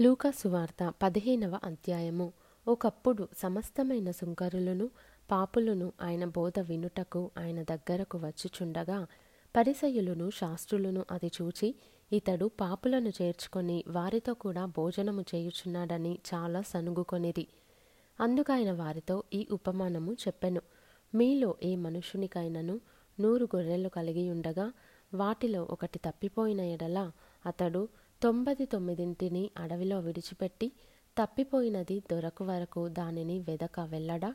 లూకా సువార్త పదిహేనవ అధ్యాయము. ఒకప్పుడు సమస్తమైన సుంకరులను పాపులను ఆయన బోధ వినుటకు ఆయన దగ్గరకు వచ్చుచుండగా పరిసయులను శాస్త్రులను అది చూచి ఇతడు పాపులను చేర్చుకొని వారితో కూడా భోజనము చేయుచున్నాడని చాలా సనుగుకొనిది అందుకైన వారితో ఈ ఉపమానము చెప్పెను. మీలో ఏ మనుషునికైనను నూరు గొర్రెలు కలిగి ఉండగా వాటిలో ఒకటి తప్పిపోయిన ఎడల అతడు తొంభది తొమ్మిదింటిని అడవిలో విడిచిపెట్టి తప్పిపోయినది దొరకు వరకు దానిని వెదక వెళ్ళడా?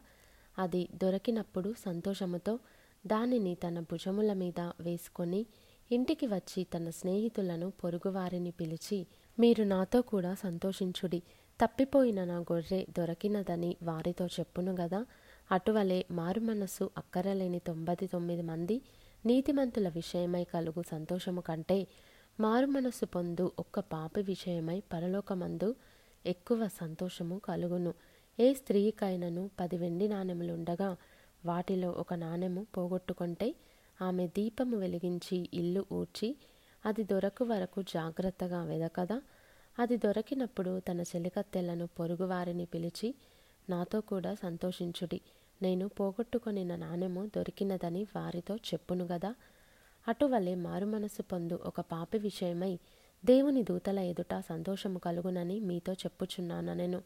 అది దొరికినప్పుడు సంతోషముతో దానిని తన భుజముల మీద వేసుకొని ఇంటికి వచ్చి తన స్నేహితులను పొరుగువారిని పిలిచి మీరు నాతో కూడా సంతోషించుడి. తప్పిపోయిన నా గొర్రె దొరికినదని వారితో చెప్పును గదా? అటువలే మారుమనస్సు అక్కరలేని తొంభది తొమ్మిది మంది నీతిమంతుల విషయమై కలుగు సంతోషము కంటే మారుమనస్సు పొందు ఒక్క పాపి విషయమై పరలోకమందు ఎక్కువ సంతోషము కలుగును. ఏ స్త్రీకైనను పది వెండి నాణెములుండగా వాటిలో ఒక నాణెము పోగొట్టుకుంటే ఆమె దీపము వెలిగించి ఇల్లు ఊడ్చి అది దొరకు వరకు జాగ్రత్తగా వెదకదా? అది దొరికినప్పుడు తన చెలికత్తెలను పొరుగువారిని పిలిచి నాతో కూడా సంతోషించుడి. నేను పోగొట్టుకొనిన నాణెము దొరికినదని వారితో చెప్పును గదా? అటువలే మారుమనస్సు పొందు ఒక పాపి విషయమై దేవుని దూతల ఎదుట సంతోషము కలుగునని మీతో చెప్పుచున్నాను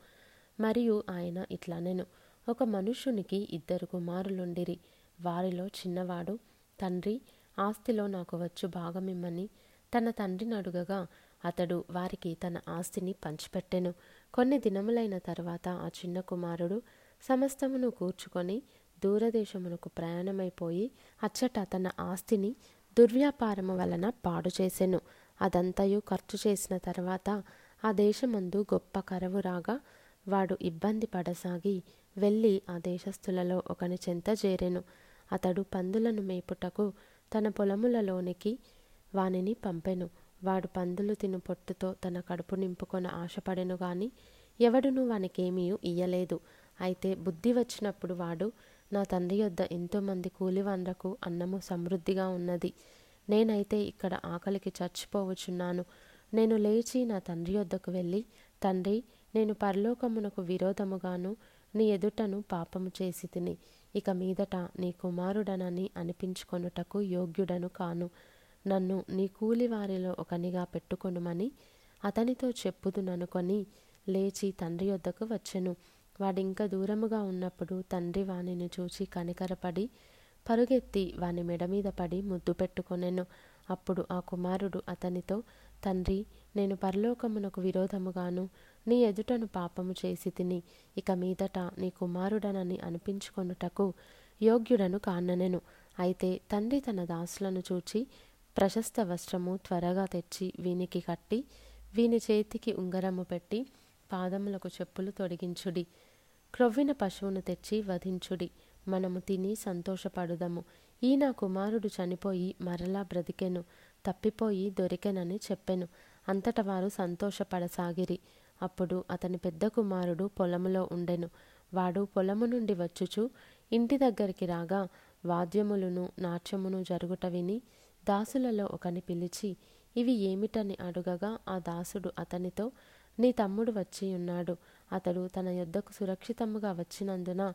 మరియు ఆయన ఇట్లనెను. ఒక మనుష్యునికి ఇద్దరు కుమారులుండిరి. వారిలో చిన్నవాడు తండ్రి ఆస్తిలో నాకు వచ్చు భాగమిమ్మని తన తండ్రిని అడుగగా అతడు వారికి తన ఆస్తిని పంచిపెట్టెను. కొన్ని దినములైన తర్వాత ఆ చిన్న కుమారుడు సమస్తమును కూర్చుకొని దూరదేశమునకు ప్రయాణమైపోయి అచ్చట తన ఆస్తిని దుర్వ్యాపారము వలన పాడు చేసెను. అదంతయు ఖర్చు చేసిన తర్వాత ఆ దేశమందు గొప్ప కరవు రాగా వాడు ఇబ్బంది పడసాగి వెళ్ళి ఆ దేశస్థులలో ఒకని చెంత చేరెను. అతడు పందులను మేపుటకు తన పొలములలోనికి వానిని పంపెను. వాడు పందులు తిను పొట్టుతో తన కడుపు నింపుకొని ఆశపడెను గాని ఎవడును వానికేమీ ఇయ్యలేదు. అయితే బుద్ధి వచ్చినప్పుడు వాడు నా తండ్రి యొద్ద ఎంతోమంది కూలివాండ్రకు అన్నము సమృద్ధిగా ఉన్నది. నేనైతే ఇక్కడ ఆకలికి చచ్చిపోవచ్చున్నాను. నేను లేచి నా తండ్రి యొద్దకు వెళ్ళి తండ్రి నేను పరలోకమునకు విరోధముగాను నీ ఎదుటను పాపము చేసి తిని ఇక మీదట నీ కుమారుడనని అనిపించుకొనుటకు యోగ్యుడను కాను. నన్ను నీ కూలివారిలో ఒకనిగా పెట్టుకొనుమని అతనితో చెప్పుదుననుకొని లేచి తండ్రి యొద్దకు వచ్చెను. వాడింక దూరముగా ఉన్నప్పుడు తండ్రి వానిని చూచి కనికరపడి పరుగెత్తి వాని మెడ మీద పడి ముద్దు పెట్టుకొనెను. అప్పుడు ఆ కుమారుడు అతనితో తండ్రి నేను పరలోకమునకు విరోధముగాను నీ ఎదుటను పాపము చేసి తిని ఇక మీదట నీ కుమారుడనని అనిపించుకొనుటకు యోగ్యుడను కాననెను. అయితే తండ్రి తన దాసులను చూచి ప్రశస్త వస్త్రము త్వరగా తెచ్చి వీనికి కట్టి వీని చేతికి ఉంగరము పెట్టి పాదములకు చెప్పులు తొడిగించుడి. క్రొవ్విన పశువును తెచ్చి వధించుడి. మనము తిని సంతోషపడుదము. ఈ నా కుమారుడు చనిపోయి మరలా బ్రతికెను. తప్పిపోయి దొరికెనని చెప్పెను. అంతట వారు సంతోషపడసాగిరి. అప్పుడు అతని పెద్ద కుమారుడు పొలములో ఉండెను. వాడు పొలము నుండి వచ్చుచు ఇంటి దగ్గరికి రాగా వాద్యములను నాట్యమును జరుగుట విని దాసులలో ఒకని పిలిచి ఇవి ఏమిటని అడుగగా ఆ దాసుడు అతనితో నీ తమ్ముడు వచ్చి ఉన్నాడు. అతడు తన యొద్దకు సురక్షితముగా వచ్చినందున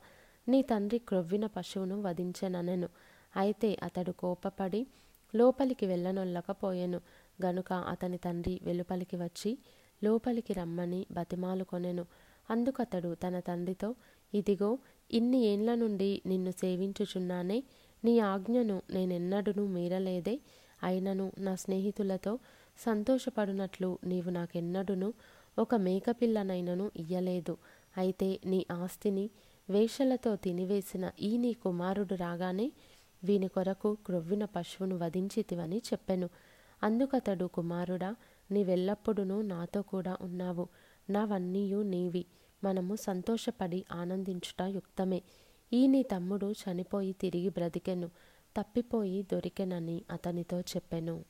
నీ తండ్రి క్రొవ్విన పశువును వధించెననెను. అయితే అతడు కోపపడి లోపలికి వెళ్ళనొల్లకపోయెను. గనుక అతని తండ్రి వెలుపలికి వచ్చి లోపలికి రమ్మని బతిమాలుకొనెను అందుకతడు తన తండ్రితో ఇదిగో ఇన్ని ఏండ్ల నుండి నిన్ను సేవించుచున్నానే నీ ఆజ్ఞను నేనెన్నడూ మీరలేదే. అయినను నా స్నేహితులతో సంతోషపడునట్లు నీవు నాకెన్నడును ఒక మేకపిల్లనైనను ఇయ్యలేదు. అయితే నీ ఆస్తిని వేషలతో తినివేసిన ఈ నీ కుమారుడు రాగానే వీని కొరకు క్రొవ్విన పశువును వధించితివని చెప్పెను. అందుకతడు కుమారుడా నీవెల్లప్పుడునూ నాతో కూడా ఉన్నావు. నావన్నీయు నీవి. మనము సంతోషపడి ఆనందించుట యుక్తమే. ఈ నీ తమ్ముడు చనిపోయి తిరిగి బ్రతికెను. తప్పిపోయి దొరికెనని అతనితో చెప్పెను.